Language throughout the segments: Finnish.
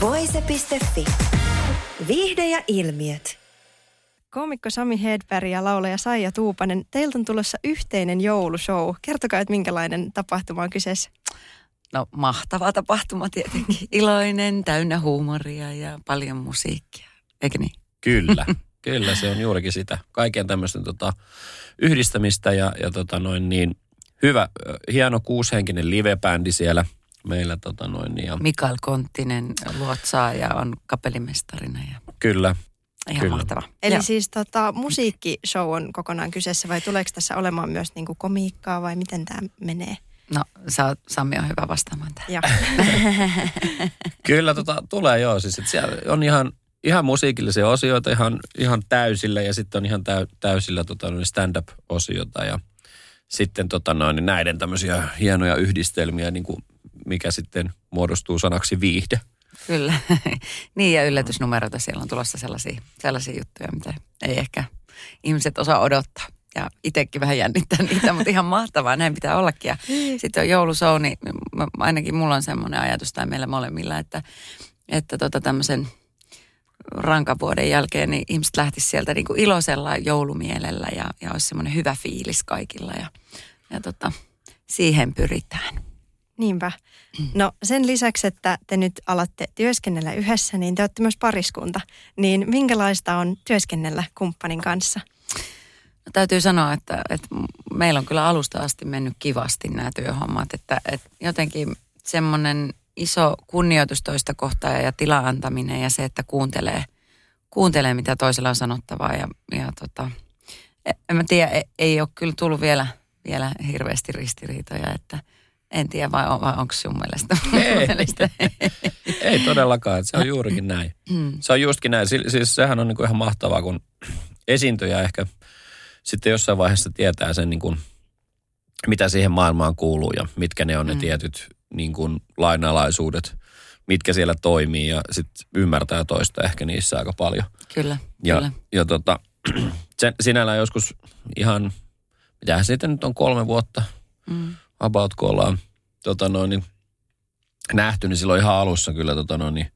Voise.fi. Viihde ja ilmiöt. Koomikko Sami Hedberg ja laulaja Saija Tuupanen, teiltä on tulossa yhteinen joulushow. Kertokaa, että minkälainen tapahtuma on kyseessä. No mahtava tapahtuma tietenkin. Iloinen, täynnä huumoria ja paljon musiikkia. Eikö niin? Kyllä, kyllä se on juurikin sitä. Kaiken tämmöistä tota, yhdistämistä ja, ja tota noin niin, hyvä, hieno kuushenkinen livebändi siellä meillä. Tota noin, niin, ja Mikael Konttinen luotsaa ja on kapellimestarina. Ja kyllä, ihan Kyllä. mahtava. Eli Joo. siis tota, musiikkishow on kokonaan kyseessä vai tuleeko tässä olemaan myös niinku komiikkaa vai miten tämä menee? No, sä, Sami on hyvä vastaamaan tähän. Kyllä tota, tulee joo. Siis, että siellä on ihan, ihan musiikillisia osioita ihan, ihan täysillä ja sitten on ihan täy, täysillä tota, noin stand-up-osiota ja sitten tota, noin, niin näiden tämmöisiä hienoja yhdistelmiä, niin kuin mikä sitten muodostuu sanaksi viihde. Kyllä. niin ja yllätysnumeroita siellä on tulossa sellaisia, sellaisia juttuja, mitä ei ehkä ihmiset osaa odottaa. Ja itsekin vähän jännittää niitä, mutta ihan mahtavaa, näin pitää ollakin. Ja sitten on joulushow, niin ainakin mulla on semmoinen ajatus tai meillä molemmilla, että, että tota tämmöisen rankan vuoden jälkeen niin ihmiset lähtisivät sieltä niin kuin iloisella joulumielellä ja, ja olisi semmoinen hyvä fiilis kaikilla ja, ja tota, siihen pyritään. Niinpä. No sen lisäksi, että te nyt alatte työskennellä yhdessä, niin te olette myös pariskunta. Niin minkälaista on työskennellä kumppanin kanssa? No, täytyy sanoa, että, että meillä on kyllä alusta asti mennyt kivasti nämä työhommat. Että, että jotenkin semmoinen iso kunnioitus toista kohtaa ja tila antaminen ja se, että kuuntelee, kuuntelee mitä toisella on sanottavaa. Ja, ja tota, en mä tiedä, ei, ei ole kyllä tullut vielä, vielä hirveästi ristiriitoja, että en tiedä vai, on, vai onko sun mielestä? Ei. mielestä Ei todellakaan, se on juurikin näin. Se on justkin näin. Si- Siis sehän on niinku ihan mahtavaa, kun esiintyjä ehkä sitten jossain vaiheessa tietää sen, niin kuin, mitä siihen maailmaan kuuluu ja mitkä ne on ne tietyt niin kuin, lainalaisuudet, mitkä siellä toimii ja sitten ymmärtää toista ehkä niissä aika paljon. Kyllä, Ja, kyllä. ja tota, sen, sinällään joskus ihan, mitähän siitä nyt on kolme vuotta, Mm. About kun ollaan tota noin, niin, nähty, niin silloin ihan alussa kyllä tota noin, niin,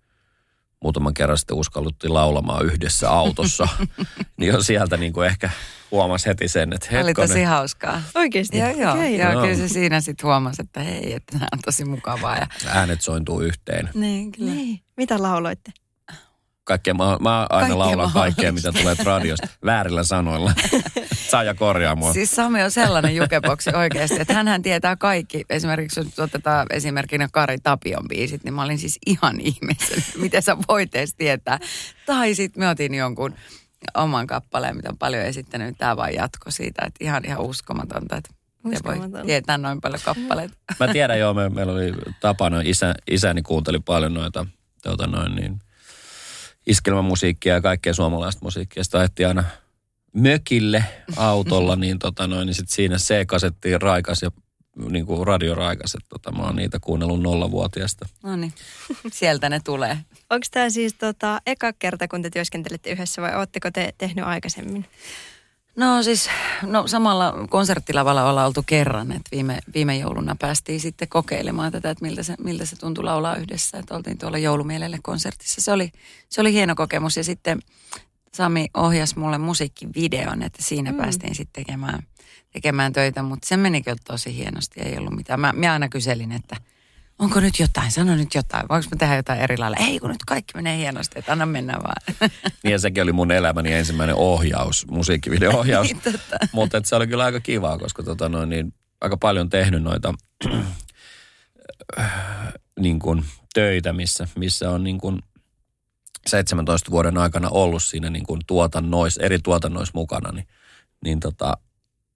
muutaman kerran sitten uskalluttiin laulamaan yhdessä autossa. niin jo sieltä niin kuin ehkä huomasi heti sen, että Oli hetkonen. tosi hauskaa. Oikeasti? Joo, joo. Okei. joo Joo. kyllä se siinä sitten huomasi, että hei, että tämä on tosi mukavaa. Ja... Äänet sointuu yhteen. Niin, kyllä. Niin. Mitä lauloitte? Kaikkea, mä, mä aina Kaikkea laulan kaikkea, mitä tulee radiosta väärillä sanoilla. Saaja korjaa mua. Siis Sami on sellainen jukeboksi oikeasti, että hän tietää kaikki. Esimerkiksi jos otetaan esimerkkinä Kari Tapion biisit, niin mä olin siis ihan ihmeessä, miten sä voit edes tietää. Tai sitten me otin jonkun oman kappaleen, mitä on paljon esittänyt, tämä vaan jatko siitä, että ihan, ihan uskomatonta, että miten voi tietää noin paljon kappaleita. Mä tiedän joo, me, meillä oli tapana, isä, isäni kuunteli paljon noita, tuota noin niin, iskelmämusiikkia ja kaikkea suomalaista musiikkia. Sitä aina mökille autolla, niin, tota noin, niin sit siinä C-kasettiin raikas ja niin kuin radioraikas. Että tota, mä oon niitä kuunnellut nollavuotiaasta. No niin, sieltä ne tulee. Onko tämä siis tota, eka kerta, kun te työskentelette yhdessä vai oletteko te tehnyt aikaisemmin? No siis, no samalla konserttilavalla ollaan oltu kerran, että viime, viime jouluna päästiin sitten kokeilemaan tätä, että miltä se, miltä se tuntui laulaa yhdessä, että oltiin tuolla joulumielelle konsertissa. Se oli, se oli hieno kokemus ja sitten Sami ohjasi mulle musiikkivideon, että siinä mm. päästiin sitten tekemään, tekemään töitä, mutta se meni kyllä tosi hienosti, ei ollut mitään. Mä, mä aina kyselin, että onko nyt jotain, sano nyt jotain, voinko mä tehdä jotain eri lailla. Ei kun nyt kaikki menee hienosti, että anna mennä vaan. Niin ja sekin oli mun elämäni ensimmäinen ohjaus, musiikkivideo-ohjaus. Niin. Mutta se oli kyllä aika kivaa, koska tota noin, niin, aika paljon tehnyt noita niin kuin, töitä, missä, missä on niin kuin, 17 vuoden aikana ollut siinä niin kuin, tuotannois, eri tuotannoissa mukana, niin, niin tota,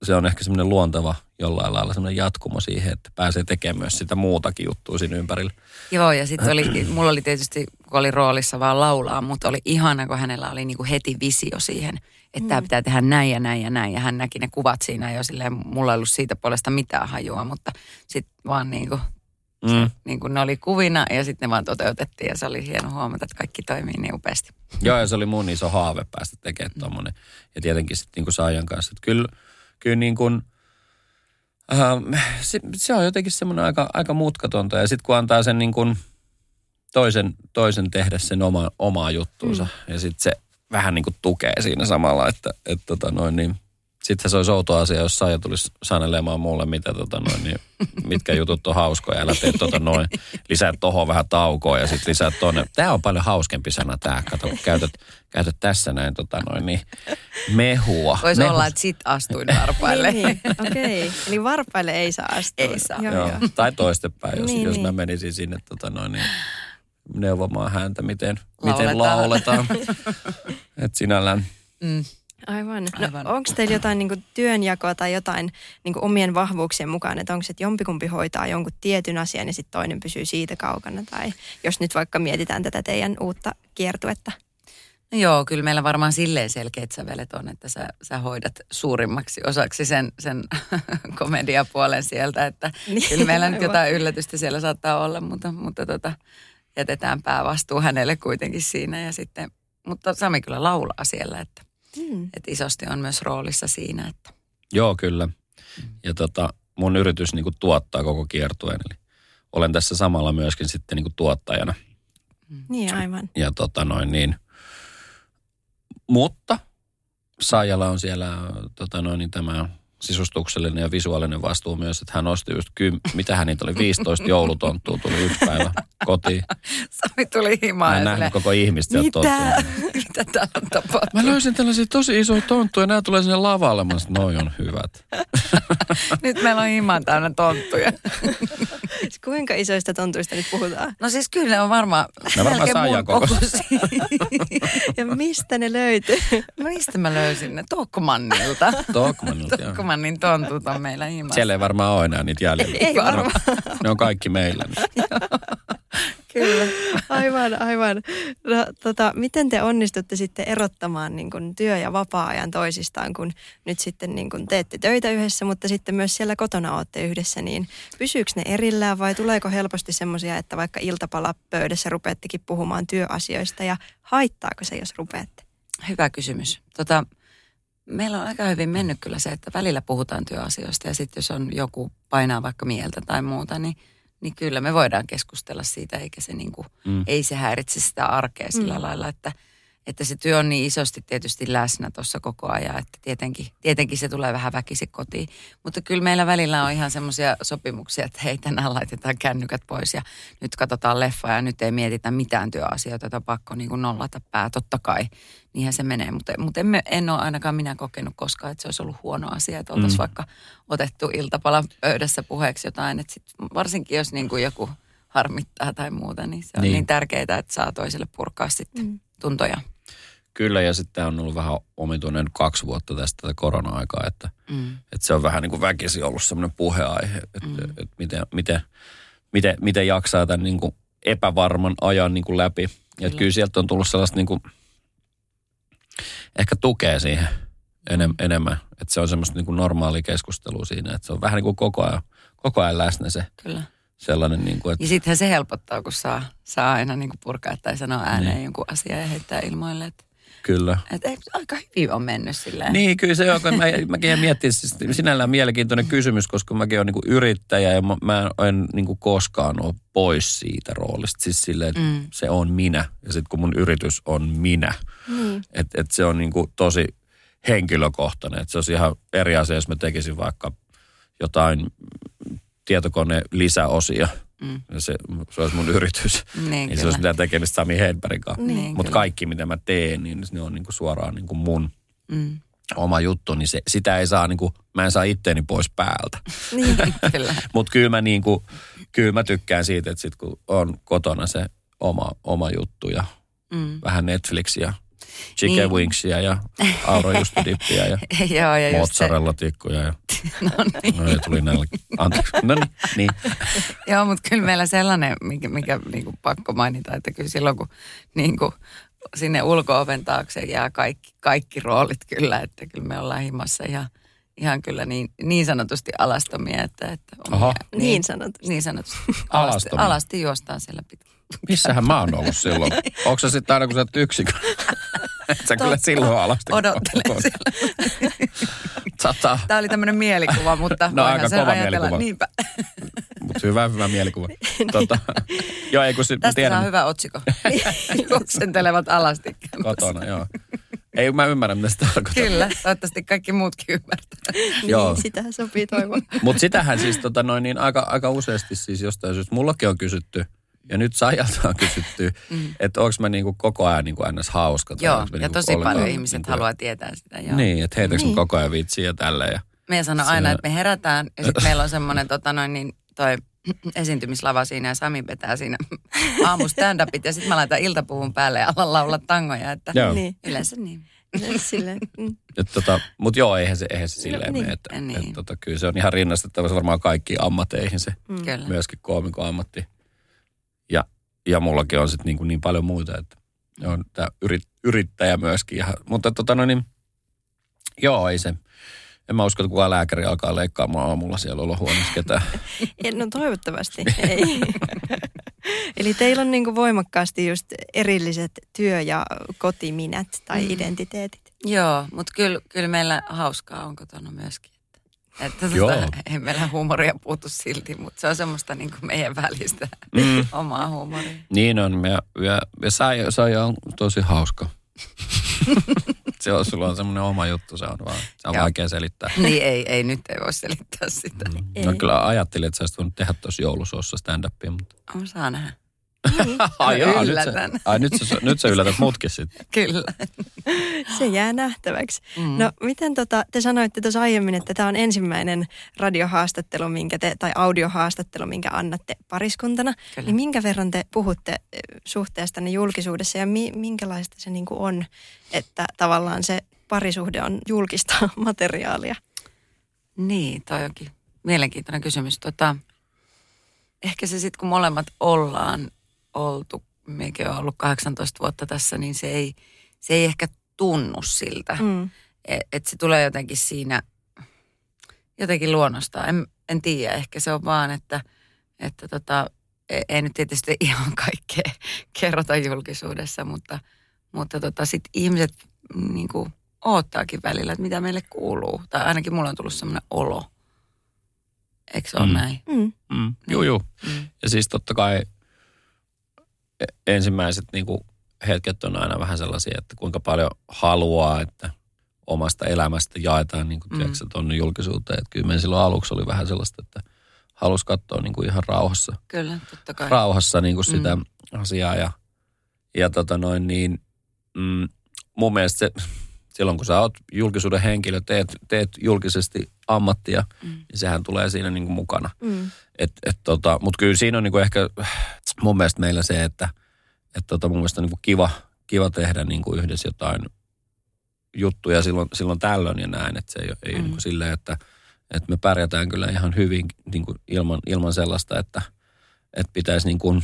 se on ehkä semmoinen luonteva jollain lailla semmoinen jatkumo siihen, että pääsee tekemään myös sitä muutakin juttua siinä ympärillä. Joo, ja sitten oli, mulla oli tietysti, kun oli roolissa vaan laulaa, mutta oli ihana, kun hänellä oli niinku heti visio siihen, että mm. tämä pitää tehdä näin ja näin ja näin. Ja hän näki ne kuvat siinä jo silleen, mulla ei ollut siitä puolesta mitään hajua, mutta sitten vaan niinku, mm. niinku ne oli kuvina ja sitten ne vaan toteutettiin ja se oli hieno huomata, että kaikki toimii niin upeasti. Joo, ja se oli mun iso haave päästä tekemään mm. tuommoinen. Ja tietenkin sitten niinku Saajan kanssa, että kyllä, kyllä niin kuin, äh, se, se, on jotenkin semmoinen aika, aika mutkatonta. Ja sitten kun antaa sen niin kuin toisen, toisen tehdä sen oma, omaa juttuunsa mm. ja sitten se vähän niin kuin tukee siinä samalla, että, että tota noin niin, sitten se olisi outo asia, jos Saija tulisi sanelemaan mulle, mitä tota noin, niin, mitkä jutut on hauskoja. Älä tee tota noin, lisää tohon vähän taukoa ja sitten lisää tonne. Tämä on paljon hauskempi sana tämä. Kato, käytät, käytät tässä näin tota noin, niin, mehua. Voisi Mehus. olla, että sit astuin varpaille. niin, okei. Okay. Eli varpaille ei saa astua. Ei saa. Joo, joo. Tai toistepäin, jos, Niin, jos niin. mä menisin sinne tota noin, niin, neuvomaan häntä, miten Lauletaan. miten lauletaan. että sinällään Mm. Aivan. No, Aivan. onko teillä jotain niin työnjakoa tai jotain niin omien vahvuuksien mukaan, että onko se, että jompikumpi hoitaa jonkun tietyn asian ja sitten toinen pysyy siitä kaukana? Tai jos nyt vaikka mietitään tätä teidän uutta kiertuetta. No joo, kyllä meillä varmaan silleen selkeät sävelet on, että sä, sä hoidat suurimmaksi osaksi sen, sen komediapuolen sieltä, että Niin, kyllä meillä nyt jotain yllätystä siellä saattaa olla, mutta, mutta tota, jätetään päävastuu hänelle kuitenkin siinä ja sitten, mutta Sami kyllä laulaa siellä, että, Hmm. että isosti on myös roolissa siinä, että Joo, kyllä. Ja tota, mun yritys niin tuottaa koko kiertueen, eli olen tässä samalla myöskin sitten niin tuottajana. Niin, aivan. Ja tota noin niin. Mutta Saajalla on siellä tota noin, niin tämä sisustuksellinen ja visuaalinen vastuu myös, että hän osti just kym, mitä hän niitä oli, 15 joulutonttua tuli yksi päivä kotiin. Sami tuli himaan Mä en nähnyt silleen, koko ihmistä mitä, tonttuja. mitä täällä on tapahtunut? Mä löysin tällaisia tosi isoja tonttuja, nämä tulee sinne lavalle. Mä sanoin, noi on hyvät. Nyt meillä on himaan täynnä tonttuja. Kuinka isoista tontuista nyt puhutaan? No siis kyllä ne on varmaan Ne varmaan mun kokoisia. Ja mistä ne löytyy? Mistä mä löysin ne? Tokkomannilta. Tokmanilta, joo. Tokkomannin tontut on meillä himassa. Siellä ei varmaan ole enää niitä jäljellä. Ei varmaan. Ne on kaikki meillä. Kyllä. Aivan, aivan. No, tota, miten te onnistutte sitten erottamaan niin kun työ- ja vapaa-ajan toisistaan, kun nyt sitten niin kun teette töitä yhdessä, mutta sitten myös siellä kotona olette yhdessä, niin pysyykö ne erillään vai tuleeko helposti semmoisia, että vaikka iltapalapöydässä rupeattekin puhumaan työasioista ja haittaako se, jos rupeatte? Hyvä kysymys. Tota, meillä on aika hyvin mennyt kyllä se, että välillä puhutaan työasioista ja sitten jos on joku painaa vaikka mieltä tai muuta, niin, niin kyllä me voidaan keskustella siitä, eikä se niinku, Mm. mm. ei se häiritse sitä arkea sillä Mm. mm. lailla, että, että se työ on niin isosti tietysti läsnä tuossa koko ajan, että tietenkin, tietenkin se tulee vähän väkisin kotiin. Mutta kyllä meillä välillä on ihan semmoisia sopimuksia, että hei tänään laitetaan kännykät pois ja nyt katsotaan leffa ja nyt ei mietitä mitään työasioita, että on pakko niin kuin nollata pää. Totta kai, niinhän se menee. Mutta, mutta emme, en ole ainakaan minä kokenut koskaan, että se olisi ollut huono asia, että oltaisiin Mm. vaikka otettu iltapala pöydässä puheeksi jotain. Että sit, varsinkin jos niin kuin joku harmittaa tai muuta, niin se on Niin. niin, tärkeää, että saa toiselle purkaa sitten mm. tuntoja. Kyllä, ja sitten on ollut vähän omituinen kaksi vuotta tästä tätä korona-aikaa, että, Mm. että se on vähän niin kuin väkisin ollut semmoinen puheaihe, että, mm. että miten, miten, miten, miten jaksaa tämän niin kuin epävarman ajan niin kuin läpi. Ja että Kyllä. sieltä on tullut sellaista niin kuin, ehkä tukea siihen enem, enemmän, että se on semmoista niin kuin normaalia keskustelua siinä, että se on vähän niin kuin koko ajan, koko ajan läsnä se Kyllä. sellainen, niin kuin, että Ja sittenhän se helpottaa, kun saa, saa aina niin kuin purkaa tai sanoa ääneen niin. jonkun asian ja heittää ilmoille. Että, kyllä. että ei, aika hyvin on mennyt silleen. Niin, kyllä se on, mä, mäkin en miettiä, siis sinällään mielenkiintoinen kysymys, koska mäkin olen niin yrittäjä ja mä, mä en niin kuin koskaan ole pois siitä roolista. Siis silleen, että Mm. se on minä ja sitten kun mun yritys on minä. Niin. Että et se on niin kuin tosi henkilökohtainen. Että se olisi ihan eri asia, jos mä tekisin vaikka jotain tietokone lisäosia. Mm. Se, se olisi mun yritys. Niin, Niin se olisi mitään tekemistä Sami Hedbergin kanssa. Niin, Mutta kaikki, mitä mä teen, niin ne on niin kuin suoraan niin kuin mun Mm. oma juttu, niin se, sitä ei saa, niin kuin, mä en saa itteeni pois päältä. Niin. kyllä. Mutta kyllä mä, niin kuin, kyllä mä tykkään siitä, että sit kun on kotona se oma, oma juttu ja Mm. vähän Netflixiä, chicken Niin. wingsia ja aurojustidippiä ja Joo, ja mozzarella-tikkuja. Ja, no niin. no ei tuli näillä. Anteeksi. No niin, niin. Joo, mutta kyllä meillä sellainen, mikä, mikä niin kuin pakko mainita, että kyllä silloin kun niin kuin sinne ulko-oven taakse jää kaikki, kaikki roolit kyllä, että kyllä me ollaan himassa ihan, ihan kyllä niin, niin sanotusti alastomia, että, että Aha. Niin sanotusti. Niin sanotusti. Alasti, alasti juostaan siellä pitkin. Missähän mä oon ollut silloin? Onko se sitten aina kun sä oot yksikö? Et sä kyllä silloin alasti. Odottelen. Sata. Tämä oli tämmöinen mielikuva, mutta No, voihan aika sen kova ajatella. mielikuva. Niinpä. Mutta hyvä, hyvä mielikuva. tota, joo, ei kun sit, Tästä tiedän, saa hyvä otsikko. Juoksentelevat alasti. kotona, joo. Ei, mä ymmärrän, mitä se tarkoittaa. Kyllä, toivottavasti kaikki muutkin ymmärtää. Joo. Niin, sitähän sopii toivoa. Mutta sitähän siis tota noin, niin aika, aika useasti siis jostain syystä, mullakin on kysytty, ja nyt Saijalta on kysytty, mm. että onko mä niinku koko ajan niinku ns. hauska. tai Joo, ja niinku tosi paljon ihmiset niinku- haluaa tietää sitä. Joo. Niin, että heitäkö Niin. niin. koko ajan vitsiä ja tälleen. Ja, Me sano Se- aina, että me herätään ja sitten meillä on semmoinen tota noin niin toi esiintymislava siinä ja Sami vetää siinä aamu stand-upit ja sitten mä laitan iltapuhun päälle ja alan laulaa tangoja, että Joo. Niin. yleensä niin. Silleen, mm. et tota, Mutta joo, eihän se, eihän se silleen niin. mene. Että, Niin. et, tota, kyllä se on ihan rinnastettava varmaan kaikkiin ammateihin se, Mm. Myöskin koomikon ammatti. Ja, mullakin on sitten niin, kuin niin paljon muita, että on tämä yrit, yrittäjä myöskin. Ja, mutta tota no niin, joo, ei se. En mä usko, että kukaan lääkäri alkaa leikkaamaan aamulla siellä olohuoneessa ketään. En, no toivottavasti ei. Eli teillä on niinku voimakkaasti just erilliset työ- ja kotiminät tai Mm. identiteetit. Joo, mutta kyllä, kyllä meillä hauskaa on kotona myöskin. Että, tota, ei meillä huumoria puutu silti, mutta se on semmoista niin kuin meidän välistä Mm. omaa huumoria. Niin on, ja, ja, ja Saija, Saija on tosi hauska. se on, sulla on semmoinen oma juttu, se on vaan, se on Joo. vaikea selittää. Niin ei, ei nyt ei voi selittää sitä. Ei. No kyllä ajattelin, että sä olisit voinut tehdä tuossa joulusuossa stand-upia, mutta... On saa nähdä. Ai, jaa, nyt, Yllätän. sä, ai nyt, sä, nyt sä yllätät mutkin sitten. Kyllä. Se jää nähtäväksi. Mm. No miten tota, te sanoitte tuossa aiemmin, että tämä on ensimmäinen radiohaastattelu minkä te, tai audiohaastattelu, minkä annatte pariskuntana. Kyllä. Niin minkä verran te puhutte eh, suhteestanne julkisuudessa ja mi, minkälaista se niinku on, että tavallaan se parisuhde on julkista materiaalia? Niin, toi onkin mielenkiintoinen kysymys. Tota, ehkä se sitten, kun molemmat ollaan oltu, mekin on ollut 18 vuotta tässä, niin se ei, se ei ehkä tunnu siltä. Mm. Et, et se tulee jotenkin siinä, jotenkin luonnostaan. En, en tiedä, ehkä se on vaan, että, että tota, ei, ei nyt tietysti ihan kaikkea kerrota julkisuudessa, mutta, mutta tota, sitten ihmiset niin kuin, oottaakin välillä, että mitä meille kuuluu. Tai ainakin mulla on tullut semmoinen olo. Eikö se ole Mm. näin? Mm. Mm, juu, juu. Mm. Ja siis totta kai e- ensimmäiset niin kuin hetket on aina vähän sellaisia, että kuinka paljon haluaa, että omasta elämästä jaetaan niin kuin, Mm. mm. tiedätkö, tuonne julkisuuteen. Että kyllä silloin aluksi oli vähän sellaista, että halusi katsoa niin kuin ihan rauhassa, Kyllä, totta kai. rauhassa niin kuin sitä Mm. asiaa. Ja, ja tota noin niin, mm, mun mielestä se, silloin kun sä oot julkisuuden henkilö, teet, teet julkisesti ammattia, Mm. niin sehän tulee siinä niin kuin mukana. Mm. Et, et tota, Mutta kyllä siinä on niinku ehkä mun mielestä meillä se, että et tota, mun mielestä on niinku kiva, kiva tehdä niinku yhdessä jotain juttuja silloin, silloin tällöin ja näin. Että se ei, ei Mm. mm. niinku silleen, että, että me pärjätään kyllä ihan hyvin niinku ilman, ilman sellaista, että, että pitäisi niinku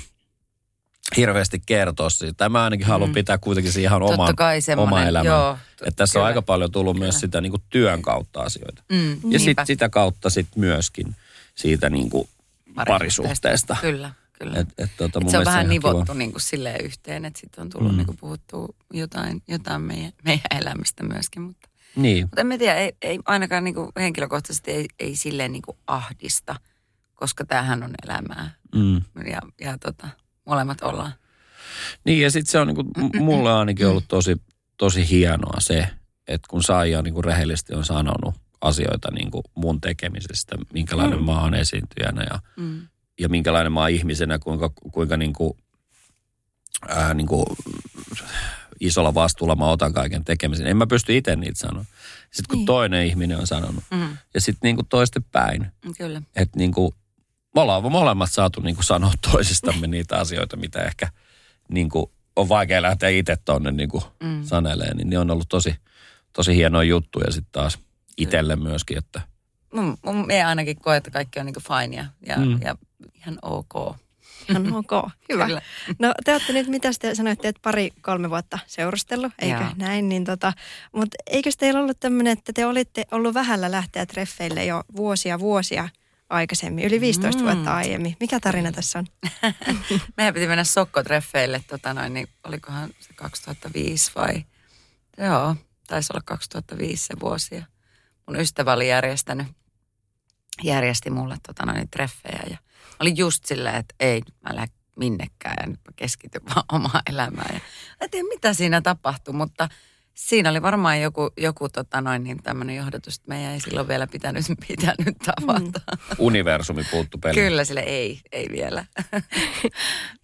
hirveästi kertoa siitä. Tai mä ainakin haluan Mm. pitää kuitenkin se ihan oma, totta kai oma elämä. Joo, Että tässä kyllä. on aika paljon tullut myös Kyllä. sitä niinku työn kautta asioita. Mm, Ja niinpä. sit, sitä kautta sit myöskin siitä niinku parisuhteesta. Kyllä, kyllä. Et, et, tota, Et mun se on vähän kiva. nivottu niin kuin silleen yhteen, että sitten on tullut mm. Niin kuin puhuttua jotain, jotain meidän, meidän elämistä myöskin. Mutta, Niin, mutta en mä tiedä, ei, ei ainakaan niin kuin henkilökohtaisesti ei, ei silleen niin kuin ahdista, koska tämähän on elämää. mm. Ja, ja tota, molemmat ollaan. niin ja sitten se on niinku, mulle ainakin ollut tosi, tosi hienoa se, että kun Saija niinku rehellisesti on sanonut asioita niinku mun tekemisestä, minkälainen mm. mä oon esiintyjänä ja, Mm. ja minkälainen mä oon ihmisenä, kuinka, kuinka niinku, ää, niinku, isolla vastuulla mä otan kaiken tekemisen. En mä pysty itse niitä sanoa. Sitten kun Niin. niin. toinen ihminen on sanonut. Mm. Ja sitten niinku toisten päin. Kyllä. että niinku, me ollaan molemmat saatu niinku sanoa toisistamme niitä asioita, mitä ehkä niinku on vaikea lähteä itse tonne niin kuin mm. saneleen, niin ne on ollut tosi, tosi hienoja juttuja sitten taas itselle myöskin, että Mun, mun, me ainakin koe, että kaikki on niinku fine ja, ja, mm. ja ihan ok. Ihan ok, hyvä. Kyllä. No te olette nyt, mitä te sanoitte, että pari-kolme vuotta seurustellut, eikö Joo. näin? Niin tota, mutta eikö teillä ollut tämmöinen, että te olitte ollut vähällä lähteä treffeille jo vuosia vuosia aikaisemmin, yli 15 Mm. vuotta aiemmin. Mikä tarina tässä on? Meidän piti mennä sokkotreffeille, tota noin, niin olikohan se 2005 vai? Joo, taisi olla 2005 se vuosi. Ja mun ystävä oli järjestänyt, järjesti mulle tota noin, treffejä ja mä olin just silleen, että ei, nyt mä lähden minnekään ja nyt mä keskityn vaan omaan elämään. Ja en tiedä, mitä siinä tapahtui, mutta siinä oli varmaan joku, joku tota noin, niin tämmöinen johdatus, että meidän ei silloin vielä pitänyt, pitänyt tavata. Mm. universumi puuttu peliin. Kyllä, sille ei, ei vielä. Eli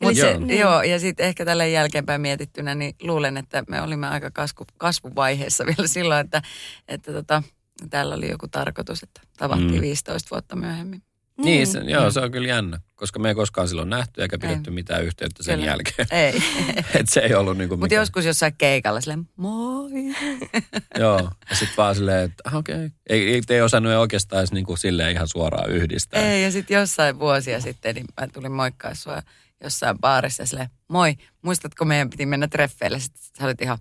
Mut se- se, niin. joo, ja sitten ehkä tällä jälkeenpäin mietittynä, niin luulen, että me olimme aika kasvu, kasvuvaiheessa vielä silloin, että, että tota, täällä oli joku tarkoitus, että tavattiin mm. 15 vuotta myöhemmin. Niin, se, joo, se on kyllä jännä, koska me ei koskaan silloin nähty eikä pidetty Ei. mitään yhteyttä sen Kyllä. jälkeen. Ei, Et se ei ollut niinku mutta mikään. joskus jossain keikalla silleen, moi. Joo, ja sitten vaan silleen, että ah, okei. Okay. Ei, ei, ei osannut oikeastaan edes niinku silleen ihan suoraan yhdistää. Ei, ja sitten jossain vuosia sitten, niin mä tulin moikkaa sua jossain baarissa ja silleen, moi, muistatko meidän piti mennä treffeille? Sitten sä olit ihan,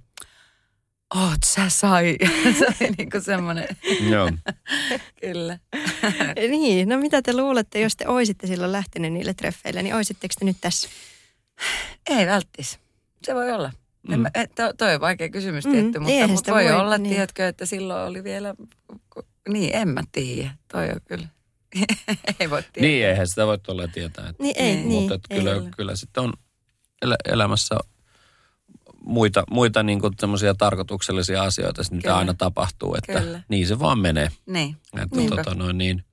oot sä sai. se oli niinku semmoinen, Joo. kyllä. Niin, no mitä te luulette, jos te oisitte silloin lähteneet niille treffeille, niin oisitteko te nyt tässä? Ei välttis. Se voi olla. Mm. En, mä- et, to, toi on vaikea kysymys Mm, tietty, mutta, eihän mutta voi, voi, olla, niin. tiedätkö, että silloin oli vielä, niin en mä tiedä. Toi on kyllä, ei voi tietää. Niin, eihän sitä voi tuolla tietää. Että, Niin ei, Niin, niin. mutta että ei. kyllä, ole. kyllä sitten on elä, elämässä muita, muita niinku semmoisia tarkoituksellisia asioita, sit mitä aina tapahtuu, että Kyllä. niin se vaan menee. Niin, Että tota noin niin,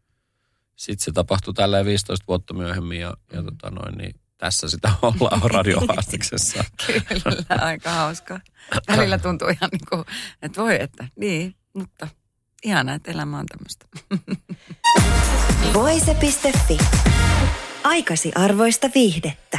sitten se tapahtui tällä 15 vuotta myöhemmin ja, ja tota noin niin, tässä sitä ollaan radiohaastiksessa. kyllä, aika hauska. Välillä tuntuu ihan niin kuin, että voi, että niin, mutta ihana, että elämä on tämmöistä. Voise.fi. Aikasi arvoista viihdettä.